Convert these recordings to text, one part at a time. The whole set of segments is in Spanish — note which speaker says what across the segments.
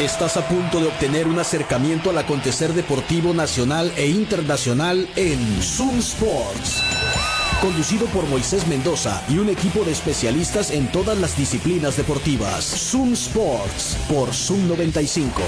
Speaker 1: Estás a punto de obtener un acercamiento al acontecer deportivo nacional e internacional en Zoom Sports. Conducido por Moisés Mendoza y un equipo de especialistas en todas las disciplinas deportivas. Zoom Sports por Zoom 95.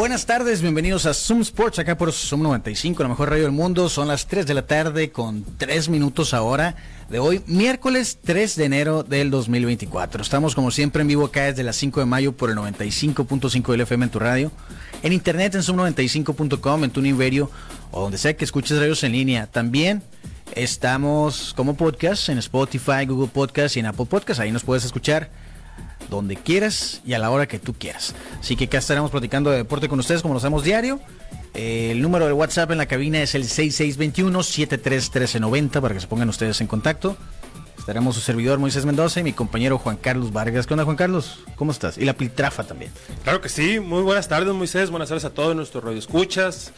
Speaker 2: Buenas tardes, bienvenidos a Zoom Sports, acá por Zoom 95, la mejor radio del mundo. Son las 3 de la tarde con 3 minutos ahora de hoy, miércoles 3 de enero del 2024. Estamos como siempre en vivo acá desde las 5 de mayo por el 95.5 del FM en tu radio, en internet en zoom95.com, en tu niverio o donde sea que escuches radios en línea. También estamos como podcast en Spotify, Google Podcast y en Apple Podcast. Ahí nos puedes escuchar donde quieras y a la hora que tú quieras. Así que acá estaremos platicando de deporte con ustedes como lo hacemos diario. Eh, el número de WhatsApp en la cabina es el 6621-731390 para que se pongan ustedes en contacto. Estaremos su servidor Moisés Mendoza y mi compañero Juan Carlos Vargas. ¿Qué onda, Juan Carlos? ¿Cómo estás? Y la Piltrafa también.
Speaker 3: Claro que sí. Muy buenas tardes, Moisés. Buenas tardes a todos nuestros radioescuchas.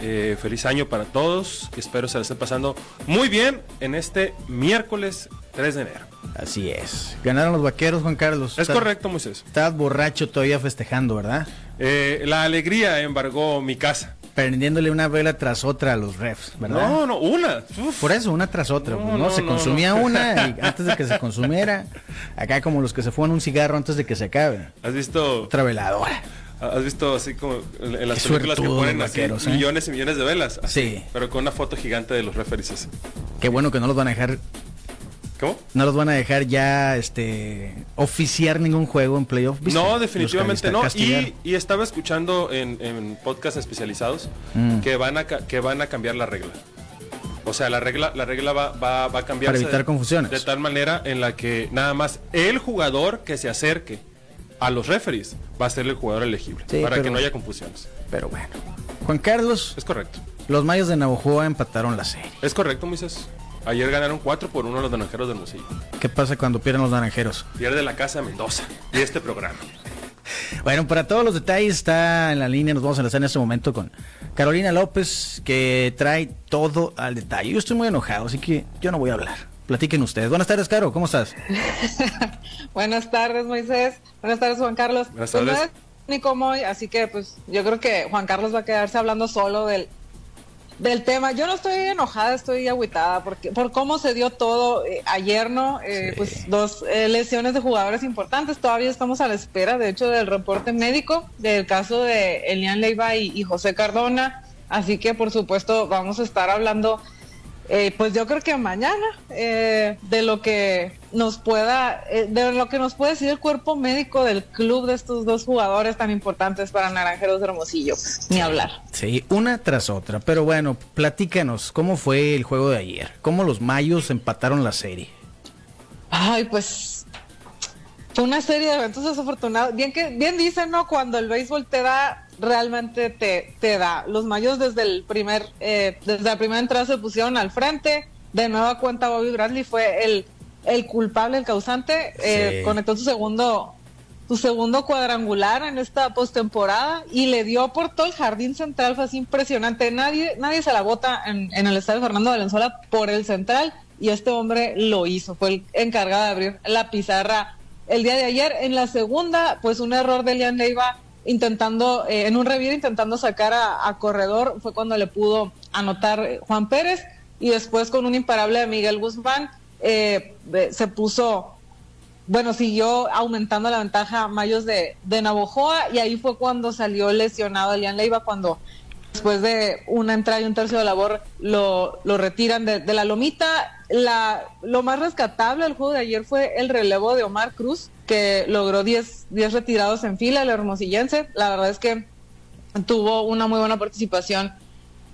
Speaker 3: Eh, feliz año para todos. Espero se la estén pasando muy bien en este miércoles 3 de enero.
Speaker 2: Así es. Ganaron los vaqueros, Juan Carlos.
Speaker 3: Es correcto, Moisés.
Speaker 2: Estás borracho todavía festejando, ¿verdad?
Speaker 3: Eh, la alegría embargó mi casa.
Speaker 2: Prendiéndole una vela tras otra a los refs, ¿verdad?
Speaker 3: No, no, una. Uf.
Speaker 2: Por eso, una tras otra.
Speaker 3: No,
Speaker 2: pues, ¿no?
Speaker 3: no,
Speaker 2: se
Speaker 3: no,
Speaker 2: consumía una y antes de que se consumiera. Acá como los que se fueron un cigarro antes de que se acabe.
Speaker 3: ¿Has visto,
Speaker 2: Otra veladora.
Speaker 3: has visto así como en las
Speaker 2: Qué
Speaker 3: películas que ponen así
Speaker 2: vaqueros, ¿eh?
Speaker 3: millones y millones de velas? Así,
Speaker 2: Sí.
Speaker 3: Pero con una foto gigante de los referees. así.
Speaker 2: Qué bueno que no los van a dejar,
Speaker 3: ¿Cómo?
Speaker 2: no los van a dejar ya este oficiar ningún juego en playoff. ¿viste?
Speaker 3: No, definitivamente no. Y, y estaba escuchando en, en podcasts especializados
Speaker 2: Mm.
Speaker 3: que, van a, que van a cambiar la regla. O sea, la regla, la regla va, va, va a cambiar.
Speaker 2: Para evitar confusiones.
Speaker 3: De tal manera en la que nada más el jugador que se acerque a los referees va a ser el jugador elegible.
Speaker 2: Sí,
Speaker 3: para
Speaker 2: pero-
Speaker 3: que no haya confusiones.
Speaker 2: Pero bueno. Juan Carlos,
Speaker 3: Es correcto.
Speaker 2: los Mayos de Navojoa empataron la serie.
Speaker 3: Es correcto, Moisés. Ayer ganaron 4 por 1 los naranjeros del Hermosillo.
Speaker 2: ¿Qué pasa cuando pierden los naranjeros?
Speaker 3: Pierde la casa de Mendoza y este programa.
Speaker 2: Bueno, para todos los detalles está en la línea, nos vamos a enlazar en este momento con Carolina López, que trae todo al detalle. Yo estoy muy enojado, así que yo no voy a hablar. Platiquen ustedes. Buenas tardes, Caro, ¿cómo estás?
Speaker 4: Buenas tardes, Moisés. Buenas tardes, Juan Carlos.
Speaker 3: Buenas
Speaker 4: Pues no
Speaker 3: tardes.
Speaker 4: es ni como hoy, así que pues yo creo que Juan Carlos va a quedarse hablando solo del, del tema. Yo no estoy enojada, estoy agüitada porque por cómo se dio todo eh, ayer, ¿no? Eh,
Speaker 2: Sí.
Speaker 4: Pues dos eh, lesiones de jugadores importantes. Todavía estamos a la espera, de hecho, del reporte médico del caso de Elian Leiva y, y José Cardona. Así que, por supuesto, vamos a estar hablando eh, pues yo creo que mañana eh, de lo que nos pueda, eh, de lo que nos puede decir el cuerpo médico del club de estos dos jugadores tan importantes para Naranjeros de Hermosillo, ni hablar.
Speaker 2: Sí, una tras otra. Pero bueno, platícanos, ¿cómo fue el juego de ayer? ¿Cómo los Mayos empataron la serie?
Speaker 4: Ay, pues una serie de eventos desafortunados. Bien que bien dicen, ¿no? Cuando el béisbol te da, realmente te, te da. Los Mayos desde el primer, eh, desde la primera entrada se pusieron al frente. De nueva cuenta Bobby Bradley fue el, el culpable, el causante. Eh,
Speaker 2: Sí.
Speaker 4: Conectó su segundo su segundo cuadrangular en esta postemporada y le dio por todo el jardín central, fue así impresionante. Nadie, nadie se la bota en, en el estadio Fernando Valenzuela por el central y este hombre lo hizo, fue el encargado de abrir la pizarra el día de ayer. En la segunda, pues un error de Elian Leiva intentando, eh, en un revir intentando sacar a, corredor, fue cuando le pudo anotar eh, Juan Pérez y después con un imparable de Miguel Guzmán eh, se puso bueno, siguió aumentando la ventaja Mayos de, de Navojoa y ahí fue cuando salió lesionado Elian Leiva, cuando después de una entrada y un tercio de labor lo, lo retiran de, de la lomita. La, lo más rescatable del juego de ayer fue el relevo de Omar Cruz, que logró 10 10 retirados en fila, el hermosillense. La verdad es que tuvo una muy buena participación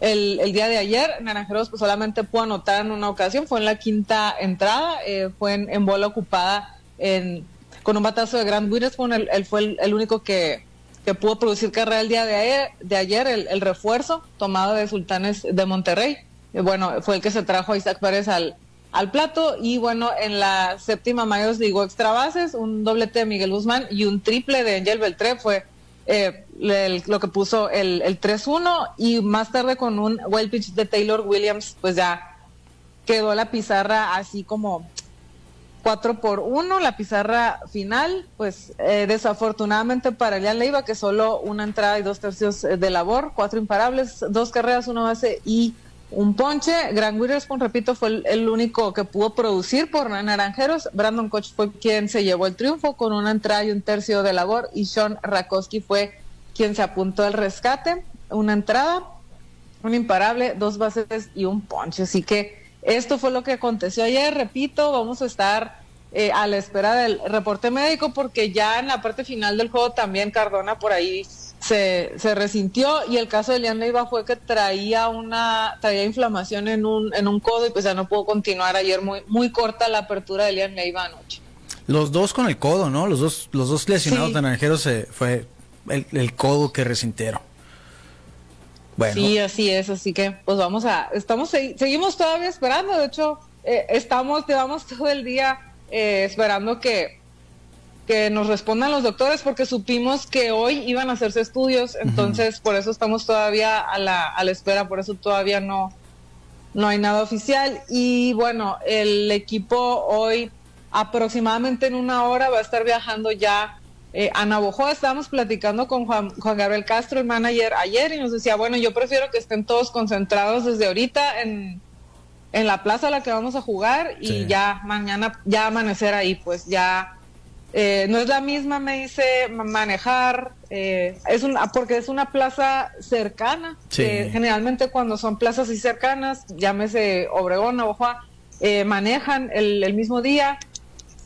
Speaker 4: el, el día de ayer. Naranjeros pues, solamente pudo anotar en una ocasión, fue en la quinta entrada, eh, fue en, bola ocupada en, con un batazo de Grant Witherspoon, él, él fue el, el único que, que pudo producir carrera el día de ayer, de ayer el, el refuerzo tomado de Sultanes de Monterrey. Eh, bueno, fue el que se trajo a Isaac Pérez al, al plato y bueno, en la séptima Mayos ligó extra bases, un doblete de Miguel Guzmán y un triple de Angel Beltré fue eh, lo que puso el, el 3-1 y más tarde con un wild pitch de Taylor Williams, pues ya quedó la pizarra así como 4 por 1, la pizarra final, pues eh, desafortunadamente para Elian Leiva, que solo una entrada y dos tercios de labor, cuatro imparables, dos carreras, una base y un ponche. Gran Witherspoon, repito, fue el, único que pudo producir por Naranjeros. Brandon Koch fue quien se llevó el triunfo con una entrada y un tercio de labor y Sean Rakowski fue quien se apuntó al rescate, una entrada, un imparable, dos bases y un ponche. Así que esto fue lo que aconteció ayer, repito, vamos a estar eh, a la espera del reporte médico porque ya en la parte final del juego también Cardona por ahí se, se resintió y el caso de Lian Leiva fue que traía una traía inflamación en un, en un codo y pues ya no pudo continuar ayer muy muy corta la apertura de Lian Leiva anoche.
Speaker 2: Los dos con el codo, ¿no? Los dos los dos lesionados de naranjeros se fue el, el codo que resintieron.
Speaker 4: Sí, así es, así que pues vamos a, estamos, seguimos todavía esperando, de hecho, eh, estamos, llevamos todo el día eh, esperando que, que nos respondan los doctores porque supimos que hoy iban a hacerse estudios, entonces por eso estamos todavía a la, a la espera, por eso todavía no, no hay nada oficial. Y bueno, el equipo hoy aproximadamente en una hora va a estar viajando ya eh, Ana Bojoa, estábamos platicando con Juan, Gabriel Castro, el manager, ayer y nos decía, bueno, yo prefiero que estén todos concentrados desde ahorita en, la plaza a la que vamos a jugar y ya mañana, ya amanecer ahí, pues ya eh, no es la misma, me dice, manejar, eh, es una, porque es una plaza cercana, generalmente cuando son plazas así cercanas, llámese Obregón, Navojoa, manejan el, el mismo día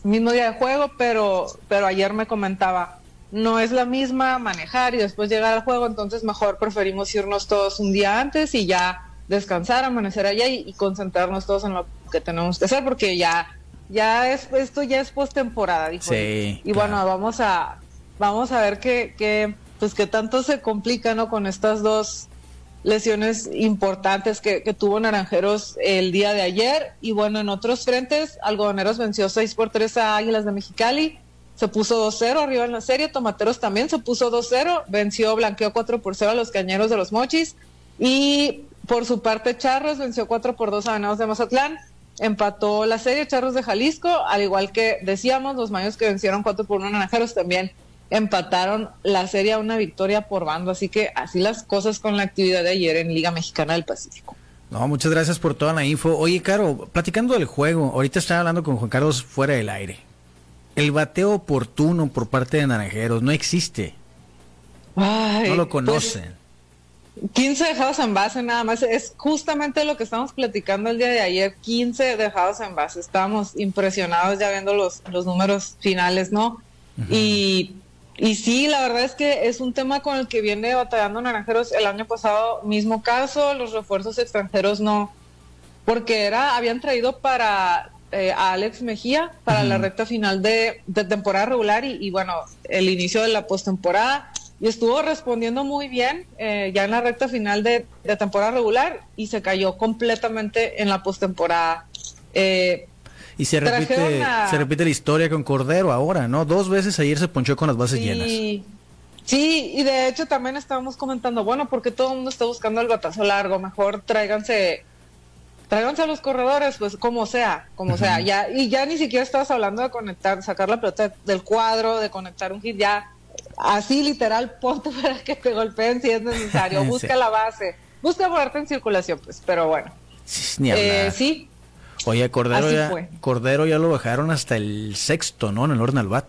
Speaker 4: mismo día de juego, pero, pero ayer me comentaba, no es la misma manejar y después llegar al juego, entonces mejor preferimos irnos todos un día antes y ya descansar, amanecer allá y, concentrarnos todos en lo que tenemos que hacer, porque ya, ya es, esto ya es postemporada, dijo.
Speaker 2: Sí,
Speaker 4: y bueno, vamos a, vamos a ver qué, qué, pues qué tanto se complica, ¿no? Con estas dos lesiones importantes que, tuvo Naranjeros el día de ayer. Y bueno, en otros frentes, Algodoneros venció 6 por 3 a Águilas de Mexicali. Se puso 2-0 arriba en la serie. Tomateros también se puso 2-0. Venció, blanqueó 4 por 0 a los Cañeros de los Mochis. Y por su parte, Charros venció 4 por 2 a Venados de Mazatlán. Empató la serie Charros de Jalisco, al igual que decíamos, los Mayos que vencieron 4 por 1 a Naranjeros también empataron la serie a una victoria por bando. Así que así las cosas con la actividad de ayer en Liga Mexicana del Pacífico.
Speaker 2: No, muchas gracias por toda la info. Oye, Caro, platicando del juego, ahorita estaba hablando con Juan Carlos fuera del aire. El bateo oportuno por parte de Naranjeros no existe. no lo pues, conocen.
Speaker 4: 15 dejados en base nada más. Es justamente lo que estamos platicando el día de ayer. 15 dejados en base. Estábamos impresionados ya viendo los, los números finales, ¿no? Y y sí, la verdad es que es un tema con el que viene batallando Naranjeros el año pasado, mismo caso, los refuerzos extranjeros no, porque era, habían traído para eh, a Alex Mejía para la recta final de, temporada regular y, bueno, el inicio de la postemporada y estuvo respondiendo muy bien eh, ya en la recta final de, temporada regular y se cayó completamente en la postemporada. Eh,
Speaker 2: y se repite, se repite la historia con Cordero ahora, ¿no? Dos veces ayer se ponchó con las bases llenas.
Speaker 4: Sí, y de hecho también estábamos comentando, bueno, porque todo el mundo está buscando el batazo largo, mejor tráiganse, tráiganse a los corredores, pues como sea, como sea, ya, y ya ni siquiera estabas hablando de conectar, sacar la pelota del cuadro, de conectar un hit, ya, así literal, ponte para que te golpeen si es necesario, busca la base, busca ponerte en circulación, pues, pero bueno.
Speaker 2: Ni eh, sí, Oye, Cordero ya, Cordero ya lo bajaron hasta el sexto, ¿no? En el orden al bat.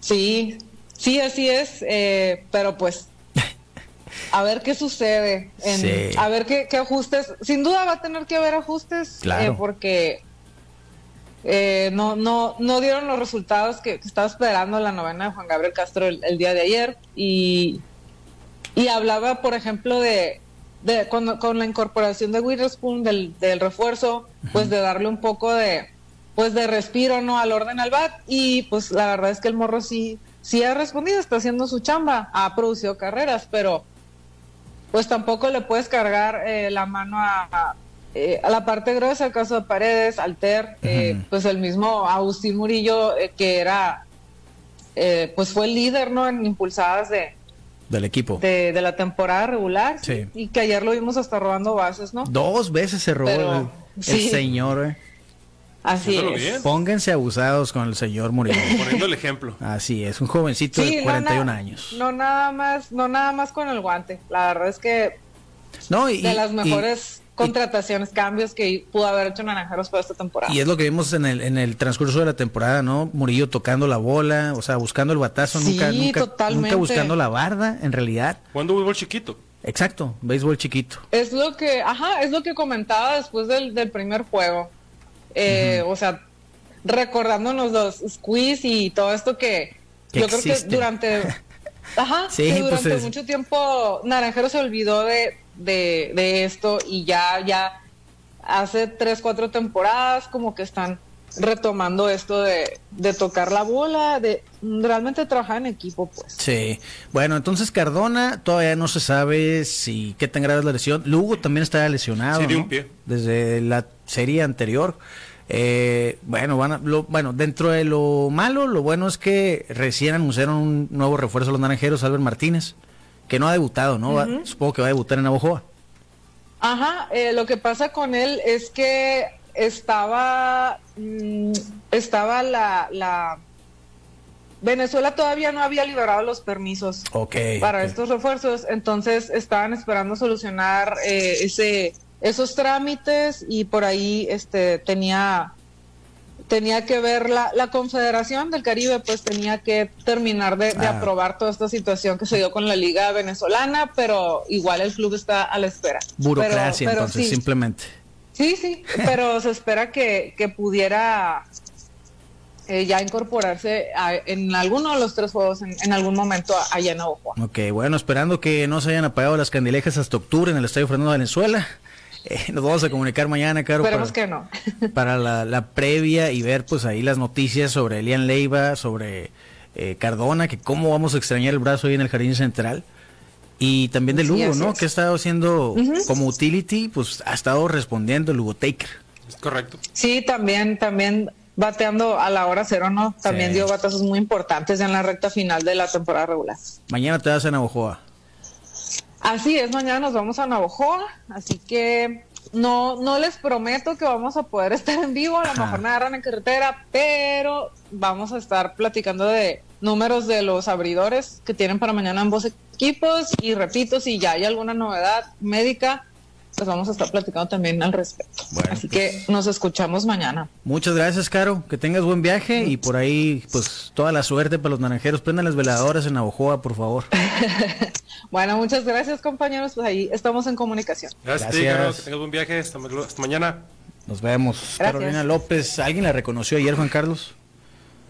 Speaker 4: Sí, sí, así es, eh, pero pues a ver qué sucede, a ver qué, ajustes. Sin duda va a tener que haber ajustes, eh, claro. porque eh, no, no, no dieron los resultados que, estaba esperando la novena de Juan Gabriel Castro el, el día de ayer y, y hablaba, por ejemplo, de de, con, con, la incorporación de Witherspoon del, del refuerzo, pues de darle un poco de, pues de respiro, ¿no? Al orden al bat. Y pues la verdad es que el morro sí, sí ha respondido, está haciendo su chamba, ha producido carreras, pero pues tampoco le puedes cargar eh, la mano a, eh, a, la parte gruesa, el caso de Paredes, Alter, eh, pues el mismo Agustín Murillo, que era, pues fue el líder, ¿no? En impulsadas de,
Speaker 2: del equipo.
Speaker 4: De, la temporada regular. Sí. Y que ayer lo vimos hasta robando bases, ¿no?
Speaker 2: Dos veces se robó el, señor. Eh.
Speaker 4: Así es.
Speaker 3: bien.
Speaker 2: Pónganse abusados con el señor Murillo.
Speaker 3: Poniendo el ejemplo.
Speaker 2: Así es, un jovencito
Speaker 4: Sí,
Speaker 2: de
Speaker 4: no,
Speaker 2: 41
Speaker 4: na-
Speaker 2: años.
Speaker 4: No nada más, no nada más con el guante. La verdad es que
Speaker 2: No, y,
Speaker 4: de las
Speaker 2: y-
Speaker 4: mejores contrataciones, cambios que pudo haber hecho Naranjeros para esta temporada.
Speaker 2: Y es lo que vimos en el, en el transcurso de la temporada, ¿no? Murillo tocando la bola, o sea, buscando el batazo,
Speaker 4: Sí,
Speaker 2: nunca, nunca,
Speaker 4: totalmente.
Speaker 2: nunca buscando la barda, en realidad.
Speaker 3: Jugando fútbol chiquito.
Speaker 2: Exacto, béisbol chiquito.
Speaker 4: Es lo que, ajá, es lo que comentaba después del, del primer juego. Eh, O sea, recordándonos los squeeze y todo esto que,
Speaker 2: Que
Speaker 4: yo creo que durante, ajá,
Speaker 2: Sí,
Speaker 4: que
Speaker 2: pues
Speaker 4: durante
Speaker 2: es-
Speaker 4: mucho tiempo Naranjero se olvidó de, de, de esto y ya, ya hace tres, cuatro temporadas como que están retomando esto de, de tocar la bola, de realmente trabajar en equipo, pues.
Speaker 2: Sí. Bueno, entonces Cardona todavía no se sabe si qué tan grave es la lesión. Lugo también está lesionado.
Speaker 3: Sí, de
Speaker 2: ¿no?
Speaker 3: un pie.
Speaker 2: Desde la serie anterior. Eh, bueno, van a- lo, bueno, dentro de lo malo, lo bueno es que recién anunciaron un nuevo refuerzo a los naranjeros, Albert Martínez, que no ha debutado, ¿no? Va- supongo que va a debutar en Navojoa.
Speaker 4: Ajá, eh, lo que pasa con él es que estaba, mm, estaba la, la, Venezuela todavía no había liberado los permisos
Speaker 2: Ok.
Speaker 4: para estos refuerzos, entonces estaban esperando solucionar eh, ese, esos trámites y por ahí este tenía tenía que ver la, la Confederación del Caribe, pues tenía que terminar de, de
Speaker 2: Ah.
Speaker 4: aprobar toda esta situación que se dio con la Liga Venezolana, pero igual el club está a la espera.
Speaker 2: Burocracia,
Speaker 4: Pero- pero
Speaker 2: entonces,
Speaker 4: sí.
Speaker 2: simplemente.
Speaker 4: Sí, sí, pero se espera que, que pudiera eh, ya incorporarse a- en alguno de los tres juegos en, en algún momento allá en.
Speaker 2: Ok, bueno, esperando que no se hayan apagado las candilejas hasta octubre en el Estadio Fernando Valenzuela. Eh, nos vamos a comunicar mañana, Caro,
Speaker 4: Esperemos
Speaker 2: para,
Speaker 4: que no.
Speaker 2: para la, la previa y ver pues ahí las noticias sobre Elian Leiva, sobre eh, Cardona, que cómo vamos a extrañar el brazo ahí en el Jardín Central. Y también de Lugo, ¿no?
Speaker 4: es.
Speaker 2: Que ha estado haciendo como utility, pues ha estado respondiendo Lugo Taker.
Speaker 3: Es correcto.
Speaker 4: Sí, también, también bateando a la hora cero, ¿no? También
Speaker 2: Sí.
Speaker 4: dio batazos muy importantes en la recta final de la temporada regular.
Speaker 2: Mañana te vas a Navojoa.
Speaker 4: Así es, mañana nos vamos a Navojoa, así que no, no les prometo que vamos a poder estar en vivo, a lo mejor me agarran en carretera, pero vamos a estar platicando de números de los abridores que tienen para mañana ambos equipos y repito, si ya hay alguna novedad médica, pues vamos a estar platicando también al respecto.
Speaker 2: Bueno,
Speaker 4: así
Speaker 2: pues.
Speaker 4: que nos escuchamos mañana.
Speaker 2: Muchas gracias, Caro. Que tengas buen viaje y por ahí, pues, toda la suerte para los naranjeros. Prendan las veladoras en Navojoa, por favor.
Speaker 4: Bueno, muchas gracias compañeros, pues ahí estamos en comunicación.
Speaker 3: Gracias,
Speaker 2: Gracias.
Speaker 3: Gracias. Que tengas buen viaje. Hasta, hasta mañana.
Speaker 2: Nos vemos.
Speaker 4: Gracias.
Speaker 2: Carolina López, ¿alguien la reconoció ayer, Juan Carlos?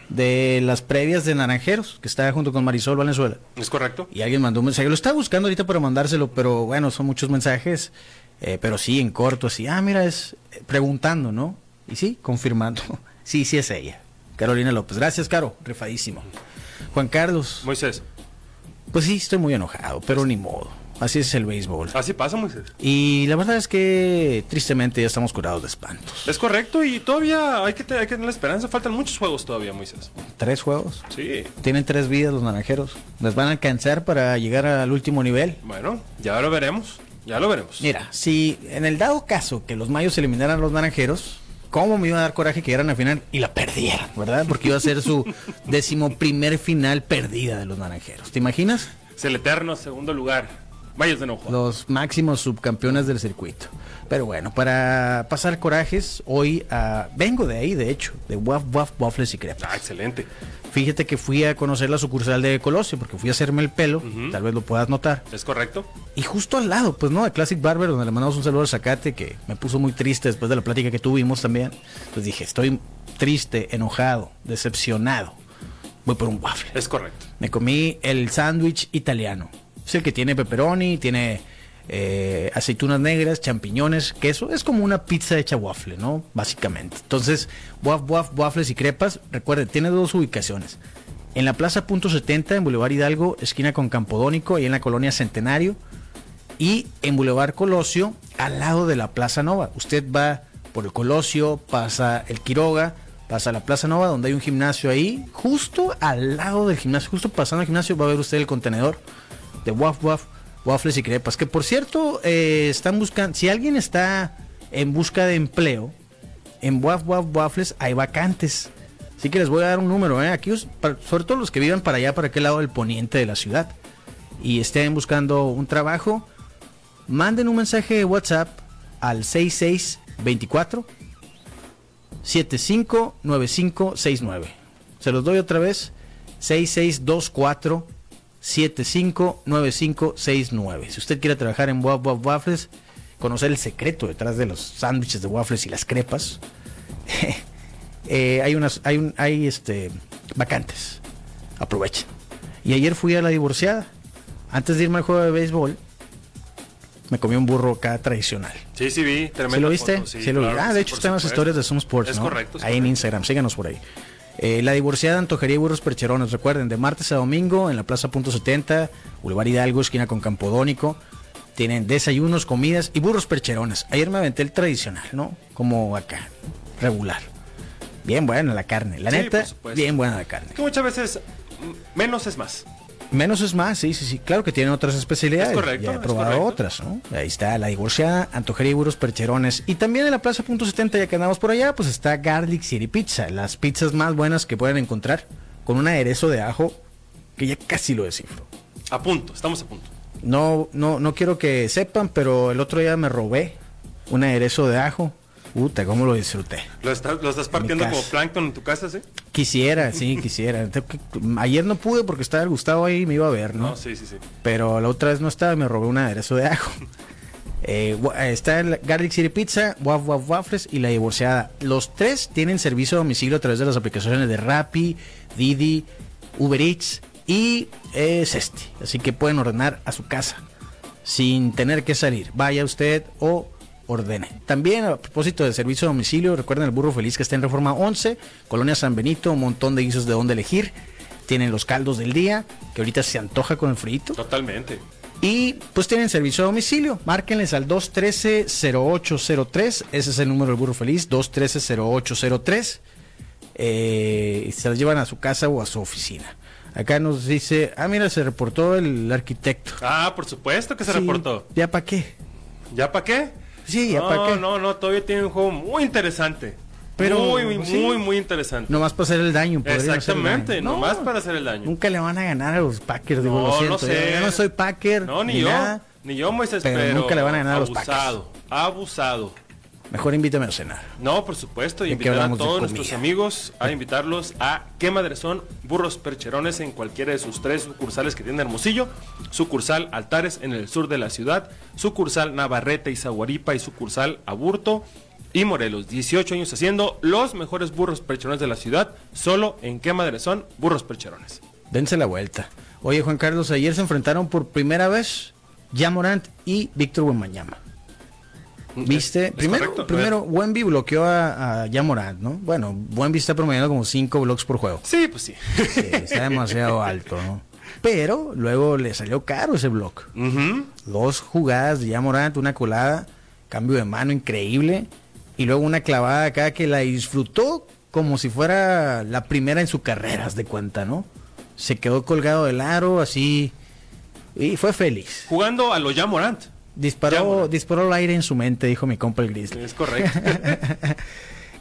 Speaker 2: De las previas de Naranjeros, que está junto con Marisol Valenzuela.
Speaker 3: ¿Es correcto?
Speaker 2: Y alguien mandó un mensaje. Lo estaba buscando ahorita para mandárselo, pero bueno, son muchos mensajes. Eh, pero sí, en corto, así. Ah, mira, es eh, preguntando, ¿no? Y sí, confirmando. Sí, sí es ella. Carolina López. Gracias, Caro. Rifadísimo. Juan Carlos,
Speaker 3: Moisés.
Speaker 2: pues sí, estoy muy enojado, pero ni modo. Así es el béisbol.
Speaker 3: Así pasa, Moisés.
Speaker 2: Y la verdad es que tristemente ya estamos curados de espantos.
Speaker 3: Es correcto y todavía hay que, hay que tener la esperanza. Faltan muchos juegos todavía, Moisés.
Speaker 2: Tres juegos.
Speaker 3: Sí.
Speaker 2: Tienen tres vidas los naranjeros. ¿Les van a alcanzar para llegar al último nivel?
Speaker 3: Bueno, ya lo veremos. Ya lo veremos.
Speaker 2: Mira, si en el dado caso que los mayos eliminaran a los naranjeros, ¿cómo me iba a dar coraje que llegaran a final y la perdieran, verdad? Porque iba a ser su decimoprimer final perdida de los naranjeros. ¿Te imaginas?
Speaker 3: Es el eterno segundo lugar. Mayos de enojo.
Speaker 2: Los máximos subcampeones del circuito. Pero bueno, para pasar corajes, hoy ah, vengo de ahí, de hecho, de Waf Waf Waffles y Crepas.
Speaker 3: Ah, excelente.
Speaker 2: Fíjate que fui a conocer la sucursal de Colosio porque fui a hacerme el pelo, tal vez lo puedas notar.
Speaker 3: ¿Es correcto?
Speaker 2: Y justo al lado, pues no, de Classic Barber, donde le mandamos un saludo al Zacate, que me puso muy triste después de la plática que tuvimos también. Pues dije, estoy triste, enojado, decepcionado. Voy por un waffle.
Speaker 3: Es correcto.
Speaker 2: Me comí el sándwich italiano. El que tiene pepperoni, tiene eh, aceitunas negras, champiñones, queso. Es como una pizza hecha waffle, ¿no? Básicamente. Entonces, waf, waf, waffles y crepas. Recuerden, tiene dos ubicaciones. En la Plaza Punto 70, en Boulevard Hidalgo, esquina con Campodónico, y en la colonia Centenario. Y en Boulevard Colosio, al lado de la Plaza Nova. Usted va por el Colosio, pasa el Quiroga, pasa la Plaza Nova, donde hay un gimnasio ahí. Justo al lado del gimnasio, justo pasando al gimnasio, va a ver usted el contenedor de Waf Waf, Waffles y Crepas. Que por cierto, eh, están buscando, si alguien está en busca de empleo, en Waf Waf Waffles hay vacantes. Así que les voy a dar un número, ¿eh? Aquí, sobre todo los que vivan para allá, para aquel lado del poniente de la ciudad, y estén buscando un trabajo, manden un mensaje de WhatsApp al 6624 759569. Se los doy otra vez, 6624 759569. Si usted quiere trabajar en Waf Waf Waffles, conocer el secreto detrás de los sándwiches de waffles y las crepas, eh, hay unas, hay, un, hay este, vacantes. Aprovechen. Y ayer fui a la divorciada. Antes de irme al juego de béisbol, me comí un burro acá tradicional.
Speaker 3: Sí, sí, vi.
Speaker 2: ¿Se lo viste? Sí, lo vi. Ah, de hecho, están las historias de Zoom Sports,
Speaker 3: es Correcto,
Speaker 2: ahí en Instagram. Síganos por ahí. Eh, la divorciada Antojería y Burros Percherones. Recuerden, de martes a domingo en la Plaza Punto 70, Boulevard Hidalgo, esquina con Campodónico. Tienen desayunos, comidas y burros percherones. Ayer me aventé el tradicional, ¿no? Como acá, regular. Bien buena la carne. La neta, bien buena la carne.
Speaker 3: que muchas veces menos es más.
Speaker 2: Menos es más, sí, sí, sí. Claro que tienen otras especialidades.
Speaker 3: Es correcto.
Speaker 2: Ya he probado otras, ¿no? Ahí está la divorciada, burros percherones. Y también en la Plaza Punto 70, ya que andamos por allá, pues está Garlic City Pizza. Las pizzas más buenas que pueden encontrar. Con un aderezo de ajo que ya casi lo descifro.
Speaker 3: A punto, estamos a punto.
Speaker 2: No, no, no quiero que sepan, pero el otro día me robé un aderezo de ajo. Puta, cómo lo disfruté.
Speaker 3: ¿Lo estás, lo estás partiendo como plancton en tu casa, sí?
Speaker 2: Quisiera, sí, quisiera. Ayer no pude porque estaba el Gustavo ahí y me iba a ver, ¿no?
Speaker 3: No, sí, sí, sí.
Speaker 2: Pero la otra vez no estaba y me robé un aderezo de ajo. Eh, está el Garlic City Pizza, Waf Waf Waffles y la divorciada. Los tres tienen servicio a domicilio a través de las aplicaciones de Rappi, Didi, Uber Eats y eh, Cesti. Así que pueden ordenar a su casa sin tener que salir. Vaya usted o ordene. También a propósito de servicio a domicilio, recuerden el burro feliz que está en Reforma 11, Colonia San Benito, un montón de guisos de dónde elegir. Tienen los caldos del día, que ahorita se antoja con el frito.
Speaker 3: Totalmente.
Speaker 2: Y pues tienen servicio a domicilio. Márquenles al 213-0803. Ese es el número del burro feliz, 213-0803. Eh, y se las llevan a su casa o a su oficina. Acá nos dice, ah, mira, se reportó el arquitecto.
Speaker 3: Ah, por supuesto que se reportó.
Speaker 2: ¿Ya para qué?
Speaker 3: ¿Ya para qué?
Speaker 2: Sí, ¿ya
Speaker 3: no,
Speaker 2: para qué?
Speaker 3: No, no, todavía tiene un juego muy interesante. Pero, muy, muy, muy, muy interesante.
Speaker 2: Nomás para hacer el daño.
Speaker 3: Exactamente, nomás para hacer el daño.
Speaker 2: Nunca le van a ganar a los Packers, digo, lo siento. Yo no soy Packer.
Speaker 3: No, ni, yo. ni yo, Moisés,
Speaker 2: pero, nunca le van a ganar a los Packers.
Speaker 3: Abusado, abusado.
Speaker 2: Mejor invítame a cenar.
Speaker 3: No, por supuesto, y invitar a todos nuestros amigos a invitarlos a qué madre son burros percherones en cualquiera de sus tres sucursales que tiene Hermosillo, sucursal Altares en el sur de la ciudad, sucursal Navarrete y Zaguaripa y sucursal Aburto y Morelos. 18 años haciendo los mejores burros percherones de la ciudad, solo en qué madre son burros percherones.
Speaker 2: Dense la vuelta. Oye, Juan Carlos, ayer se enfrentaron por primera vez Morant y Víctor Buenmañama. ¿Viste? primero, primero Wemby bloqueó a, a Yamorant, ¿no? Bueno, Wemby está promediando como 5 blocks por juego.
Speaker 3: Sí, pues sí.
Speaker 2: está demasiado alto, ¿no? Pero luego le salió caro ese block. Dos jugadas de Yamorant, una colada, cambio de mano increíble. Y luego una clavada acá que la disfrutó como si fuera la primera en su carrera, de cuenta, ¿no? Se quedó colgado del aro, así. Y fue feliz.
Speaker 3: Jugando a lo Yamorant.
Speaker 2: Disparó, disparó el aire en su mente, dijo mi compa el Grizzly.
Speaker 3: Es correcto.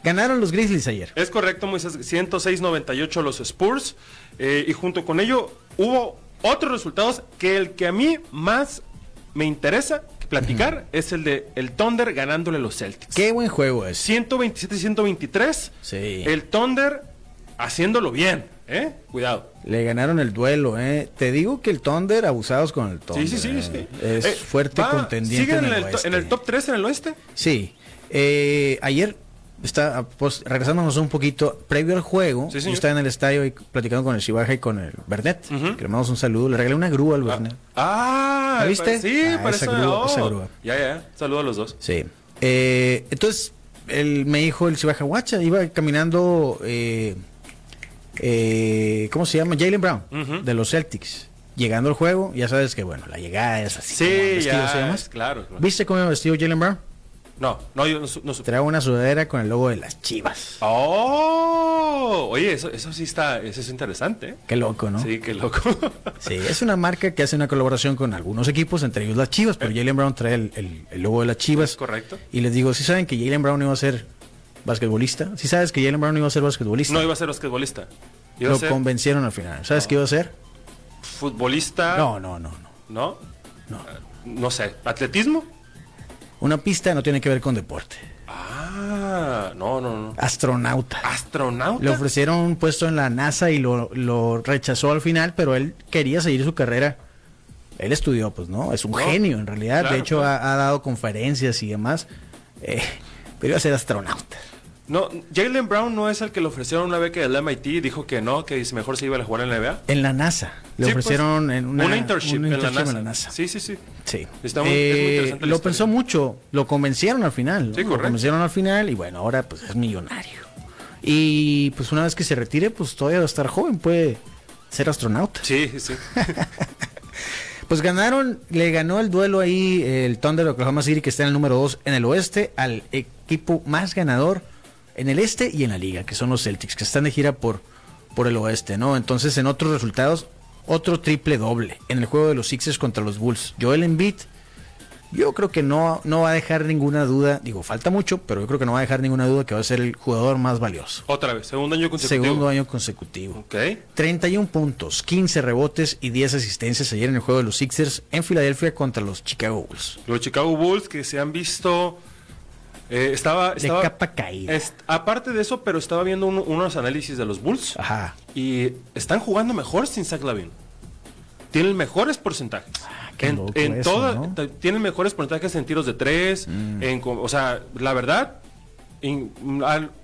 Speaker 2: Ganaron los Grizzlies ayer.
Speaker 3: Es correcto, Moisés. 106-98 los Spurs. Eh, y junto con ello hubo otros resultados que el que a mí más me interesa platicar es el de el Thunder ganándole los Celtics.
Speaker 2: Qué buen juego es.
Speaker 3: 127-123.
Speaker 2: Sí.
Speaker 3: El Thunder haciéndolo bien. ¿Eh? Cuidado.
Speaker 2: Le ganaron el duelo, ¿eh? Te digo que el Thunder, abusados con el Thunder.
Speaker 3: Sí, sí, sí.
Speaker 2: ¿eh? Es eh, fuerte contendiente.
Speaker 3: ¿Sigue en, el, en el top 3 en el oeste?
Speaker 2: Sí. Eh, ayer, está, pues, regresándonos un poquito, previo al juego, yo estaba en el estadio y platicando con el Chivaja y con el Bernet, que le mandamos un saludo. Le regalé una grúa al Bernet.
Speaker 3: Ah,
Speaker 2: ¿La viste?
Speaker 3: Sí,
Speaker 2: ah,
Speaker 3: esa,
Speaker 2: grúa, esa grúa.
Speaker 3: Ya, ya. Saludo a los dos.
Speaker 2: Sí. entonces, él me dijo el Chivaja, guacha, iba caminando. Eh, eh, ¿cómo se llama? Jalen Brown, de los Celtics. Llegando al juego, ya sabes que, bueno, la llegada es así.
Speaker 3: Sí, ya, claro,
Speaker 2: ¿Viste cómo iba vestido Jalen Brown?
Speaker 3: No, no, yo no, no
Speaker 2: Trae una sudadera con el logo de las chivas.
Speaker 3: ¡Oh! Oye, eso, eso sí está, eso es interesante. ¿eh?
Speaker 2: Qué loco, ¿no?
Speaker 3: Sí, qué loco.
Speaker 2: sí, es una marca que hace una colaboración con algunos equipos, entre ellos las chivas, pero eh. Jalen Brown trae el, el, logo de las chivas.
Speaker 3: correcto.
Speaker 2: Y les digo, si saben que Jalen Brown iba a ser basquetbolista. Si sabes que Jalen Brown iba a ser basquetbolista.
Speaker 3: No iba a ser basquetbolista.
Speaker 2: Lo convencieron al final. ¿Sabes qué iba a ser?
Speaker 3: Futbolista.
Speaker 2: No, no, no, no.
Speaker 3: ¿No?
Speaker 2: No.
Speaker 3: No sé. ¿Atletismo?
Speaker 2: Una pista no tiene que ver con deporte.
Speaker 3: Ah, no, no, no.
Speaker 2: Astronauta.
Speaker 3: Astronauta.
Speaker 2: Le ofrecieron un puesto en la NASA y lo, rechazó al final, pero él quería seguir su carrera. Él estudió, pues, ¿no? Es un genio, en realidad. de hecho, ha, dado conferencias y demás. Eh, pero iba a ser astronauta.
Speaker 3: No, Jalen Brown no es el que le ofrecieron una beca del MIT, dijo que no, que mejor se iba a jugar en la NBA.
Speaker 2: En la NASA. Le pues, ofrecieron en una,
Speaker 3: internship, en,
Speaker 2: la NASA.
Speaker 3: Sí, sí, sí.
Speaker 2: Sí. Eh, lo pensó mucho, lo convencieron al final. Sí, Lo convencieron al final y bueno, ahora pues es millonario. Y pues una vez que se retire, pues todavía va a estar joven, puede ser astronauta.
Speaker 3: Sí, sí.
Speaker 2: pues ganaron, le ganó el duelo ahí el Thunder de Oklahoma City, que está en el número 2 en el oeste, al equipo más ganador en el este y en la liga, que son los Celtics, que están de gira por, por el oeste, ¿no? Entonces, en otros resultados, otro triple doble en el juego de los Sixers contra los Bulls. Joel Embiid, yo creo que no, no va a dejar ninguna duda, digo, falta mucho, pero yo creo que no va a dejar ninguna duda que va a ser el jugador más valioso.
Speaker 3: Otra vez, segundo año consecutivo.
Speaker 2: Segundo año consecutivo.
Speaker 3: Ok.
Speaker 2: 31 puntos, 15 rebotes y 10 asistencias ayer en el juego de los Sixers en Filadelfia contra los Chicago Bulls.
Speaker 3: Los Chicago Bulls que se han visto eh, estaba,
Speaker 2: de capa caída.
Speaker 3: aparte de eso, pero estaba viendo unos análisis de los Bulls.
Speaker 2: Ajá.
Speaker 3: Y están jugando mejor sin Zach Lavin. Tienen mejores porcentajes.
Speaker 2: Ah, en, en toda,
Speaker 3: tienen mejores porcentajes en tiros de tres. Mm. En, o sea, la verdad,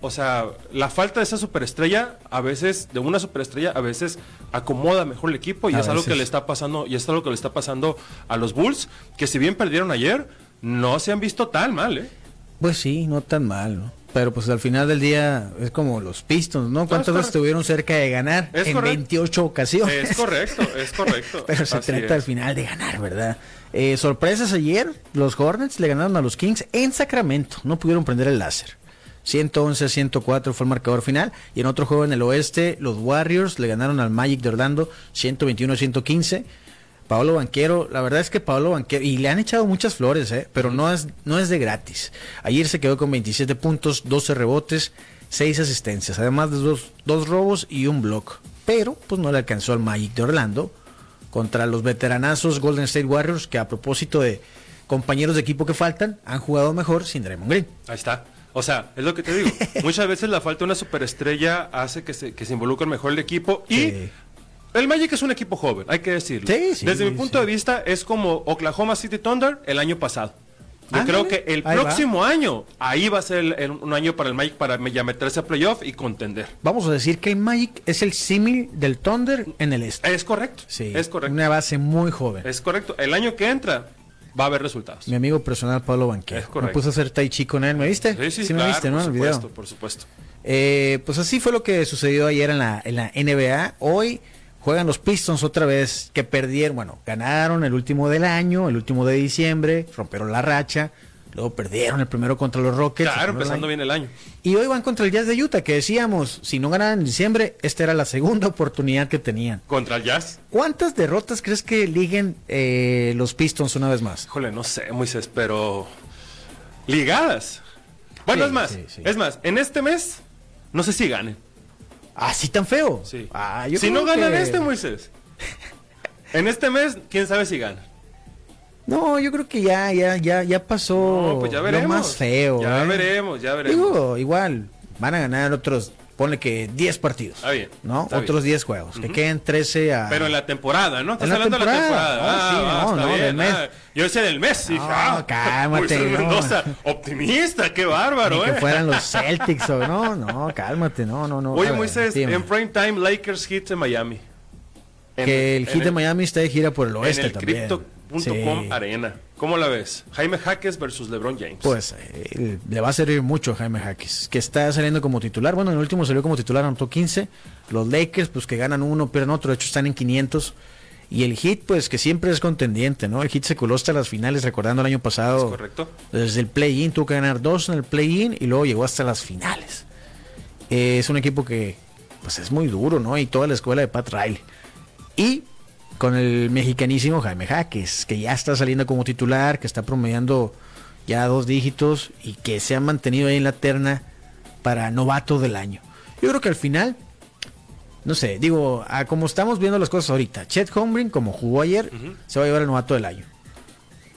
Speaker 3: o sea, la falta de esa superestrella, a veces, de una superestrella, a veces acomoda mejor el equipo y es algo que le está pasando, y es algo que le está pasando a los Bulls, que si bien perdieron ayer, no se han visto tan mal, ¿eh?
Speaker 2: Pues sí, no tan mal, ¿no? Pero pues al final del día es como los Pistons, ¿no? ¿Cuántas veces estuvieron cerca de ganar? en 28 ocasiones.
Speaker 3: Es correcto, es correcto.
Speaker 2: Pero se trata al final de ganar, ¿verdad? Eh, sorpresas ayer, los Hornets le ganaron a los Kings en Sacramento, no pudieron prender el láser. 111 a 104 fue el marcador final. Y en otro juego en el oeste, los Warriors le ganaron al Magic de Orlando 121 a 115. Pablo Banquero, la verdad es que Pablo Banquero, y le han echado muchas flores, ¿eh? pero no es, no es de gratis. Ayer se quedó con 27 puntos, 12 rebotes, 6 asistencias, además de dos, dos robos y un block. Pero pues no le alcanzó al Magic de Orlando contra los veteranazos Golden State Warriors, que a propósito de compañeros de equipo que faltan, han jugado mejor sin Draymond Green.
Speaker 3: Ahí está. O sea, es lo que te digo. Muchas veces la falta de una superestrella hace que se, que se involucre mejor el equipo y el Magic es un equipo joven, hay que decirlo. Desde mi punto de vista, es como Oklahoma City Thunder el año pasado. Yo creo que el próximo año, ahí va a ser un año para el Magic para ya meterse a playoff y contender.
Speaker 2: Vamos a decir que el Magic es el símil del Thunder en el este.
Speaker 3: Es correcto. Sí. Es correcto.
Speaker 2: Una base muy joven.
Speaker 3: Es correcto. El año que entra va a haber resultados.
Speaker 2: Mi amigo personal Pablo Banquero. Es correcto. Me puse a hacer tai chi con él. ¿Me viste?
Speaker 3: Sí, sí, sí me viste, ¿no? Por supuesto, por supuesto.
Speaker 2: Eh, pues así fue lo que sucedió ayer en la, en la NBA. Hoy Juegan los Pistons otra vez, que perdieron, bueno, ganaron el último del año, el último de diciembre, rompieron la racha, luego perdieron el primero contra los Rockets.
Speaker 3: Claro, empezando bien el año.
Speaker 2: Y hoy van contra el Jazz de Utah, que decíamos, si no ganaban en diciembre, esta era la segunda oportunidad que tenían.
Speaker 3: ¿Contra el Jazz?
Speaker 2: ¿Cuántas derrotas crees que liguen eh, los Pistons una vez más?
Speaker 3: Híjole, no sé, Moisés, pero... Ligadas. Bueno, es más, es más, en este mes, no sé si ganen.
Speaker 2: ¿Así tan feo?
Speaker 3: Sí.
Speaker 2: Ah,
Speaker 3: si no ganan este, Moisés. en este mes, quién sabe si gana.
Speaker 2: No, yo creo que ya, ya, ya, ya pasó
Speaker 3: pues ya veremos.
Speaker 2: lo más feo.
Speaker 3: Ya
Speaker 2: ¿eh?
Speaker 3: veremos, ya veremos.
Speaker 2: Digo, igual, van a ganar otros ponle que 10 partidos.
Speaker 3: Está bien.
Speaker 2: ¿No? Otros 10 juegos. Que queden 13 a.
Speaker 3: Pero en la temporada, ¿no? Estás hablando de la temporada. Ah, sí, no, no, del mes. Yo decía del mes.
Speaker 2: No, cálmate.
Speaker 3: Mendoza, optimista, qué bárbaro,
Speaker 2: Ni ¿eh? que fueran los Celtics o no, no, cálmate, no, no, no.
Speaker 3: Oye, Moisés, en prime time, Lakers hits en Miami.
Speaker 2: que el hit de Miami está de gira por el oeste en el también.
Speaker 3: Crypto.com Arena. ¿Cómo la ves? Jaime Jaques versus LeBron James.
Speaker 2: Pues eh, le va a servir mucho a Jaime Jaques, que está saliendo como titular. Bueno, en el último salió como titular, anotó 15. Los Lakers, pues que ganan uno, pierden otro. De hecho, están en 500. Y el Hit, pues que siempre es contendiente, ¿no? El Hit se coló hasta las finales, recordando el año pasado.
Speaker 3: ¿Es correcto.
Speaker 2: Desde el play-in tuvo que ganar dos en el play-in y luego llegó hasta las finales. Eh, es un equipo que, pues es muy duro, ¿no? Y toda la escuela de Pat Riley. Y con el mexicanísimo Jaime Jaques, que ya está saliendo como titular, que está promediando ya dos dígitos y que se ha mantenido ahí en la terna para novato del año. Yo creo que al final, no sé, digo, como estamos viendo las cosas ahorita, Chet Holmgren, como jugó ayer, se va a llevar el novato del año.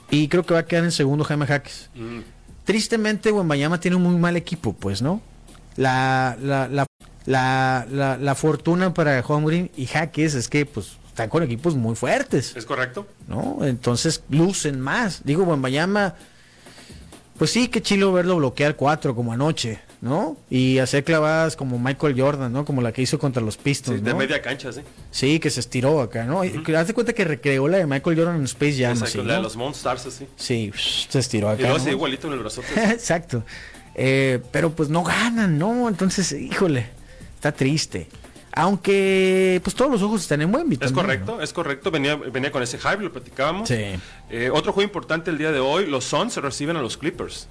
Speaker 2: Y creo que va a quedar en segundo Jaime Jaques. Mm. Tristemente, Wembayama tiene un muy mal equipo, pues, ¿no? La, la, la, la, la fortuna para Holmgren y Jaques es que, pues, están con equipos muy fuertes.
Speaker 3: Es correcto.
Speaker 2: ¿No? Entonces lucen más. Digo, Wembayama, pues sí, que chilo verlo bloquear cuatro como anoche, ¿no? Y hacer clavadas como Michael Jordan, ¿no? Como la que hizo contra los Pistons. Sí,
Speaker 3: de media cancha, sí.
Speaker 2: Sí, que se estiró acá, ¿no? Haz cuenta que recreó la de Michael Jordan en Space Jam.
Speaker 3: Exacto, la de los Monsters, sí.
Speaker 2: Sí, se estiró acá.
Speaker 3: Y luego igualito en el brazote.
Speaker 2: Exacto. Eh, pero pues no ganan, ¿no? Entonces, híjole, está triste. Aunque pues todos los ojos están en buen
Speaker 3: Es correcto, es correcto. Venía, venía con ese hype, lo platicábamos. Sí. Eh, otro juego importante el día de hoy, los Suns reciben a los Clippers.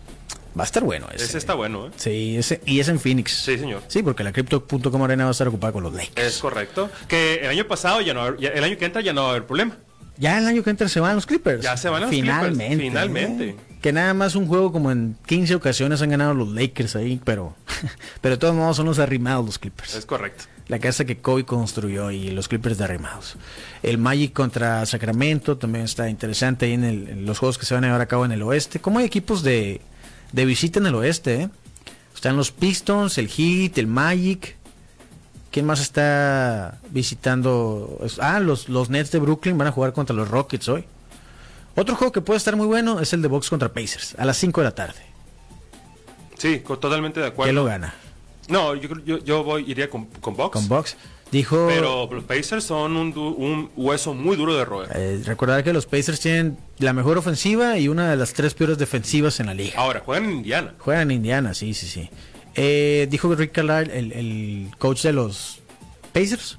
Speaker 2: Va a estar bueno ese.
Speaker 3: Ese está bueno, ¿eh?
Speaker 2: Sí, ese, y es en Phoenix.
Speaker 3: Sí, señor.
Speaker 2: Sí, porque la Crypto.com Arena va a estar ocupada con los Lakers.
Speaker 3: Es correcto. Que el año pasado, ya no, el año que entra ya no va a haber problema.
Speaker 2: Ya el año que entra se van los Clippers.
Speaker 3: Ya se van los
Speaker 2: Finalmente.
Speaker 3: Clippers. Finalmente.
Speaker 2: ¿eh? Que nada más un juego como en 15 ocasiones han ganado los Lakers ahí, pero, pero de todos modos son los arrimados los Clippers.
Speaker 3: Es correcto
Speaker 2: la casa que Kobe construyó y los Clippers derrimados. El Magic contra Sacramento también está interesante ahí en, los juegos que se van a llevar a cabo en el oeste. Como hay equipos de, visita en el oeste, ¿eh? Están los Pistons, el Heat, el Magic. ¿Quién más está visitando? Ah, los, los Nets de Brooklyn van a jugar contra los Rockets hoy. Otro juego que puede estar muy bueno es el de Box contra Pacers, a las 5 de la tarde.
Speaker 3: Sí, totalmente de acuerdo.
Speaker 2: ¿Quién lo gana?
Speaker 3: No, yo, yo, yo voy, iría con, con Box.
Speaker 2: Con Box. Dijo,
Speaker 3: pero los Pacers son un, un hueso muy duro de roer.
Speaker 2: Eh, recordar que los Pacers tienen la mejor ofensiva y una de las tres peores defensivas en la liga.
Speaker 3: Ahora, juegan en Indiana.
Speaker 2: Juegan en Indiana, sí, sí, sí. Eh, dijo Rick Carlisle, el, el, coach de los Pacers,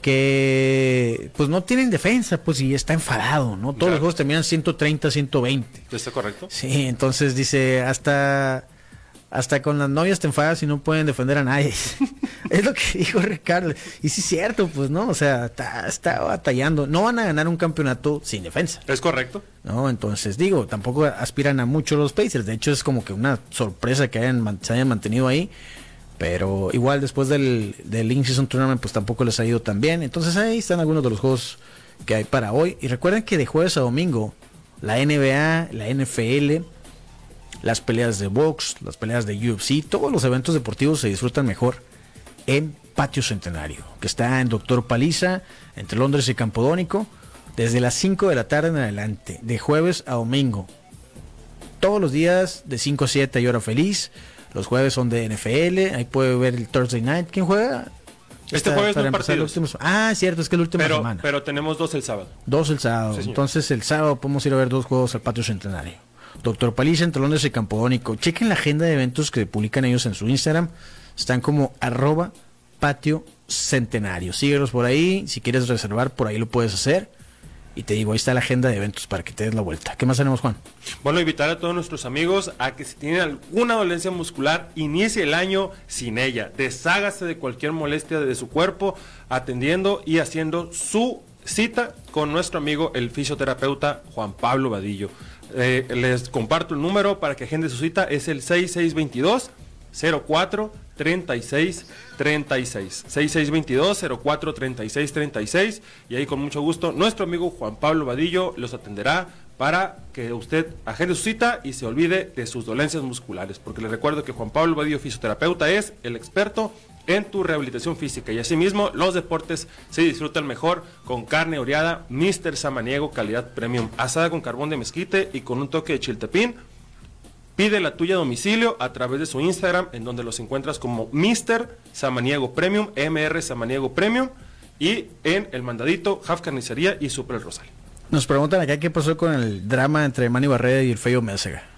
Speaker 2: que pues no tienen defensa, pues y está enfadado, ¿no? Todos los juegos terminan 130, 120.
Speaker 3: ¿Está correcto?
Speaker 2: Sí, entonces dice, hasta hasta con las novias te enfadas y no pueden defender a nadie. es lo que dijo Ricardo. Y sí es cierto, pues, ¿no? O sea, está, batallando. No van a ganar un campeonato sin defensa.
Speaker 3: Es correcto.
Speaker 2: No, entonces digo, tampoco aspiran a mucho los Pacers. De hecho, es como que una sorpresa que hayan, se hayan mantenido ahí. Pero igual después del, del In-Season Tournament, pues tampoco les ha ido tan bien. Entonces ahí están algunos de los juegos que hay para hoy. Y recuerden que de jueves a domingo, la NBA, la NFL las peleas de box, las peleas de UFC, todos los eventos deportivos se disfrutan mejor en Patio Centenario, que está en Doctor Paliza, entre Londres y Campodónico, desde las 5 de la tarde en adelante, de jueves a domingo. Todos los días de 5 a 7 hay hora feliz. Los jueves son de NFL, ahí puede ver el Thursday Night. ¿Quién juega?
Speaker 3: Este jueves no partidos.
Speaker 2: Ah, cierto, es que el último
Speaker 3: pero,
Speaker 2: semana.
Speaker 3: Pero tenemos dos el sábado.
Speaker 2: Dos el sábado. Entonces el sábado podemos ir a ver dos juegos al Patio Centenario. Doctor Paliza entre Londres y Campodónico. Chequen la agenda de eventos que publican ellos en su Instagram. Están como arroba patio centenario. Síguelos por ahí. Si quieres reservar, por ahí lo puedes hacer. Y te digo, ahí está la agenda de eventos para que te des la vuelta. ¿Qué más tenemos, Juan?
Speaker 3: Bueno, invitar a todos nuestros amigos a que si tienen alguna dolencia muscular, inicie el año sin ella. Deshágase de cualquier molestia de su cuerpo, atendiendo y haciendo su cita con nuestro amigo el fisioterapeuta Juan Pablo Vadillo. Eh, les comparto el número para que agende su cita, es el 6622 04 36 36 6622 04 36 36 y ahí con mucho gusto nuestro amigo Juan Pablo Vadillo los atenderá para que usted agende su cita y se olvide de sus dolencias musculares. Porque les recuerdo que Juan Pablo Vadillo fisioterapeuta es el experto en tu rehabilitación física. Y asimismo, los deportes se disfrutan mejor con carne oreada, Mr. Samaniego, calidad premium, asada con carbón de mezquite y con un toque de chiltepín. Pide la tuya a domicilio a través de su Instagram, en donde los encuentras como Mr. Samaniego Premium, MR Samaniego Premium, y en el mandadito, Half Carnicería y Super Rosal.
Speaker 2: Nos preguntan acá qué pasó con el drama entre Manny Barrera y el feo Mézega.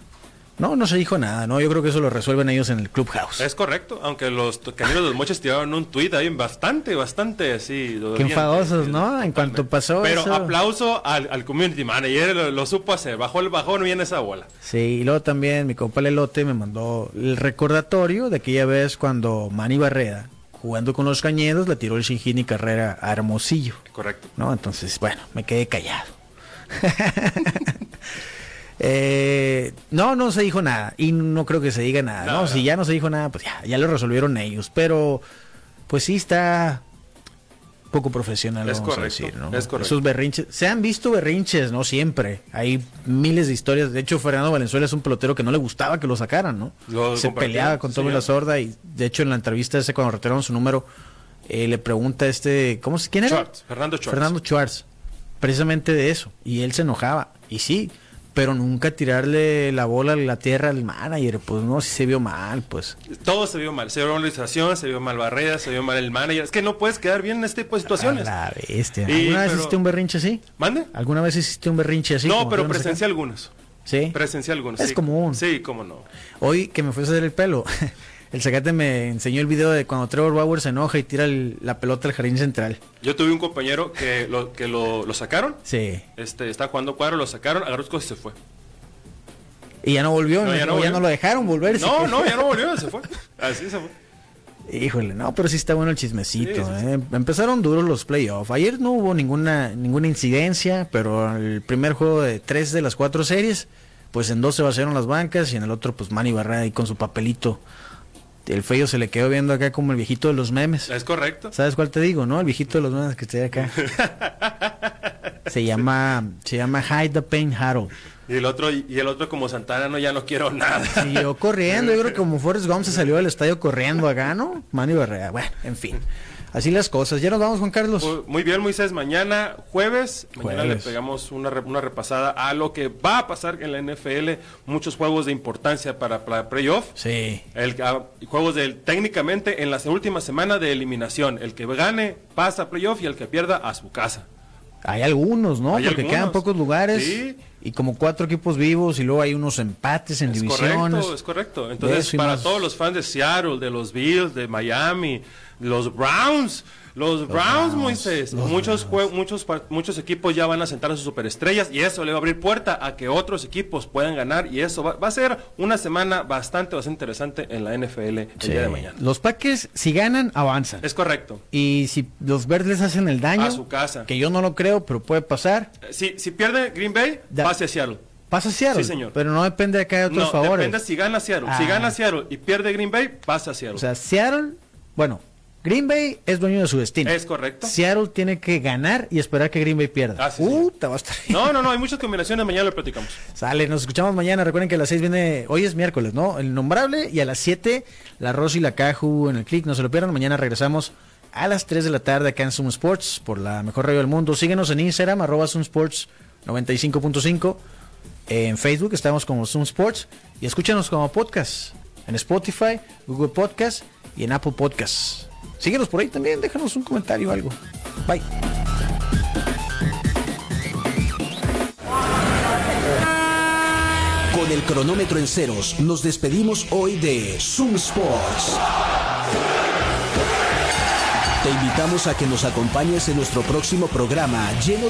Speaker 2: No, no se dijo nada, ¿no? Yo creo que eso lo resuelven ellos en el Clubhouse.
Speaker 3: Es correcto, aunque los Caminos de los Moches tiraron un tuit ahí bastante, bastante así.
Speaker 2: Qué enfadosos, ¿no? En cuanto pasó
Speaker 3: Pero aplauso al, community manager, lo, supo hacer, bajó el bajón bien esa bola.
Speaker 2: Sí, y luego también mi compa Lelote me mandó el recordatorio de aquella vez cuando Manny Barreda, jugando con los cañedos, le tiró el y Carrera a Hermosillo.
Speaker 3: Correcto.
Speaker 2: ¿No? Entonces, bueno, me quedé callado. Eh, no, no se dijo nada y no creo que se diga nada. No, si ya no se dijo nada, pues ya, ya lo resolvieron ellos. Pero, pues sí está poco profesional,
Speaker 3: es vamos a decir, ¿no? Es correcto.
Speaker 2: Esos berrinches, se han visto berrinches, no siempre. Hay miles de historias. De hecho, Fernando Valenzuela es un pelotero que no le gustaba que lo sacaran, ¿no? se peleaba con Tommy La Sorda y de hecho en la entrevista ese cuando retiraron su número eh, le pregunta este, ¿cómo se quién era?
Speaker 3: Fernando Schwartz.
Speaker 2: Fernando Schwartz. Precisamente de eso y él se enojaba y sí, pero nunca tirarle la bola a la tierra al manager, pues no, si se vio mal, pues.
Speaker 3: Todo se vio mal, se vio mal la organización, se vio mal Barrera, se vio mal el manager, es que no puedes quedar bien en este tipo de situaciones.
Speaker 2: la bestia. ¿Alguna vez hiciste un berrinche así?
Speaker 3: ¿Mande?
Speaker 2: ¿Alguna vez hiciste un berrinche así?
Speaker 3: No, pero presencié algunos.
Speaker 2: ¿Sí?
Speaker 3: Presencié algunos.
Speaker 2: Es común.
Speaker 3: Sí, cómo no.
Speaker 2: Hoy que me fui a hacer el pelo, el Zacate me enseñó el video de cuando Trevor Bauer se enoja y tira la pelota al jardín central.
Speaker 3: Yo tuve un compañero que lo, que lo, sacaron.
Speaker 2: Sí.
Speaker 3: Este, estaba jugando cuadro, lo sacaron, agarró sus cosas y se fue.
Speaker 2: Y ya no volvió, ya, no, lo dejaron volver.
Speaker 3: No, no, ya no volvió, se fue. Así se fue.
Speaker 2: Híjole, no, pero sí está bueno el chismecito. ¿eh? Empezaron duros los playoffs. Ayer no hubo ninguna ninguna incidencia, pero el primer juego de tres de las cuatro series, pues en dos se vaciaron las bancas y en el otro, pues Manny Barrera ahí con su papelito. El feo se le quedó viendo acá como el viejito de los memes.
Speaker 3: Es correcto.
Speaker 2: ¿Sabes cuál te digo, no? El viejito de los memes que está acá. se llama se llama Hide the Pain Harold.
Speaker 3: Y el otro, y el otro como Santana, no, ya no quiero nada.
Speaker 2: yo corriendo, yo creo que como Forrest Gump se salió del estadio corriendo acá, ¿no? Manny Barrera, bueno, en fin. Así las cosas. Ya nos vamos, Juan Carlos.
Speaker 3: Muy bien, Moisés. Mañana, jueves, mañana le pegamos una, una repasada a lo que va a pasar en la NFL. Muchos juegos de importancia para, para playoff.
Speaker 2: Sí.
Speaker 3: El, ah, juegos de, técnicamente en la última semana de eliminación. El que gane pasa a playoff y el que pierda a su casa.
Speaker 2: Hay algunos, ¿no? Porque quedan pocos lugares. Sí. Y como cuatro equipos vivos y luego hay unos empates en divisiones.
Speaker 3: Correcto, es correcto. Entonces, para todos los fans de Seattle, de los Bills, de Miami, los Browns, los, Browns, Moisés. muchos, muchos, muchos equipos ya van a sentar a sus superestrellas y eso le va a abrir puerta a que otros equipos puedan ganar y eso va, a ser una semana bastante, bastante interesante en la NFL el día de mañana.
Speaker 2: Los Packers, si ganan, avanzan.
Speaker 3: Es correcto.
Speaker 2: Y si los verdes hacen el daño,
Speaker 3: a su casa.
Speaker 2: Que yo no lo creo, pero puede pasar.
Speaker 3: Eh, si, si pierde Green Bay, pase a Seattle.
Speaker 2: Pasa a Seattle.
Speaker 3: Sí, señor.
Speaker 2: Pero no depende de que haya otros no, favores.
Speaker 3: Depende si gana Seattle. Si ah. gana Seattle y pierde Green Bay, pasa a Seattle.
Speaker 2: O sea, Seattle, bueno, Green Bay es dueño de su destino.
Speaker 3: Es correcto.
Speaker 2: Seattle tiene que ganar y esperar que Green Bay pierda.
Speaker 3: Ah, va a estar No, no, no, hay muchas combinaciones, mañana lo platicamos.
Speaker 2: Sale, nos escuchamos mañana. Recuerden que a las 6 viene, hoy es miércoles, ¿no? El nombrable y a las 7 la Rosy y la Caju en el click, no se lo pierdan. Mañana regresamos a las 3 de la tarde acá en Zoom Sports por la mejor radio del mundo. Síguenos en Instagram, arroba Zoom Sports 95.5. En Facebook estamos como Zoom Sports y escúchanos como podcast en Spotify, Google Podcast y en Apple Podcasts. Síguenos por ahí también, déjanos un comentario o algo. Bye.
Speaker 1: Con el cronómetro en ceros, nos despedimos hoy de Zoom Sports. Te invitamos a que nos acompañes en nuestro próximo programa lleno de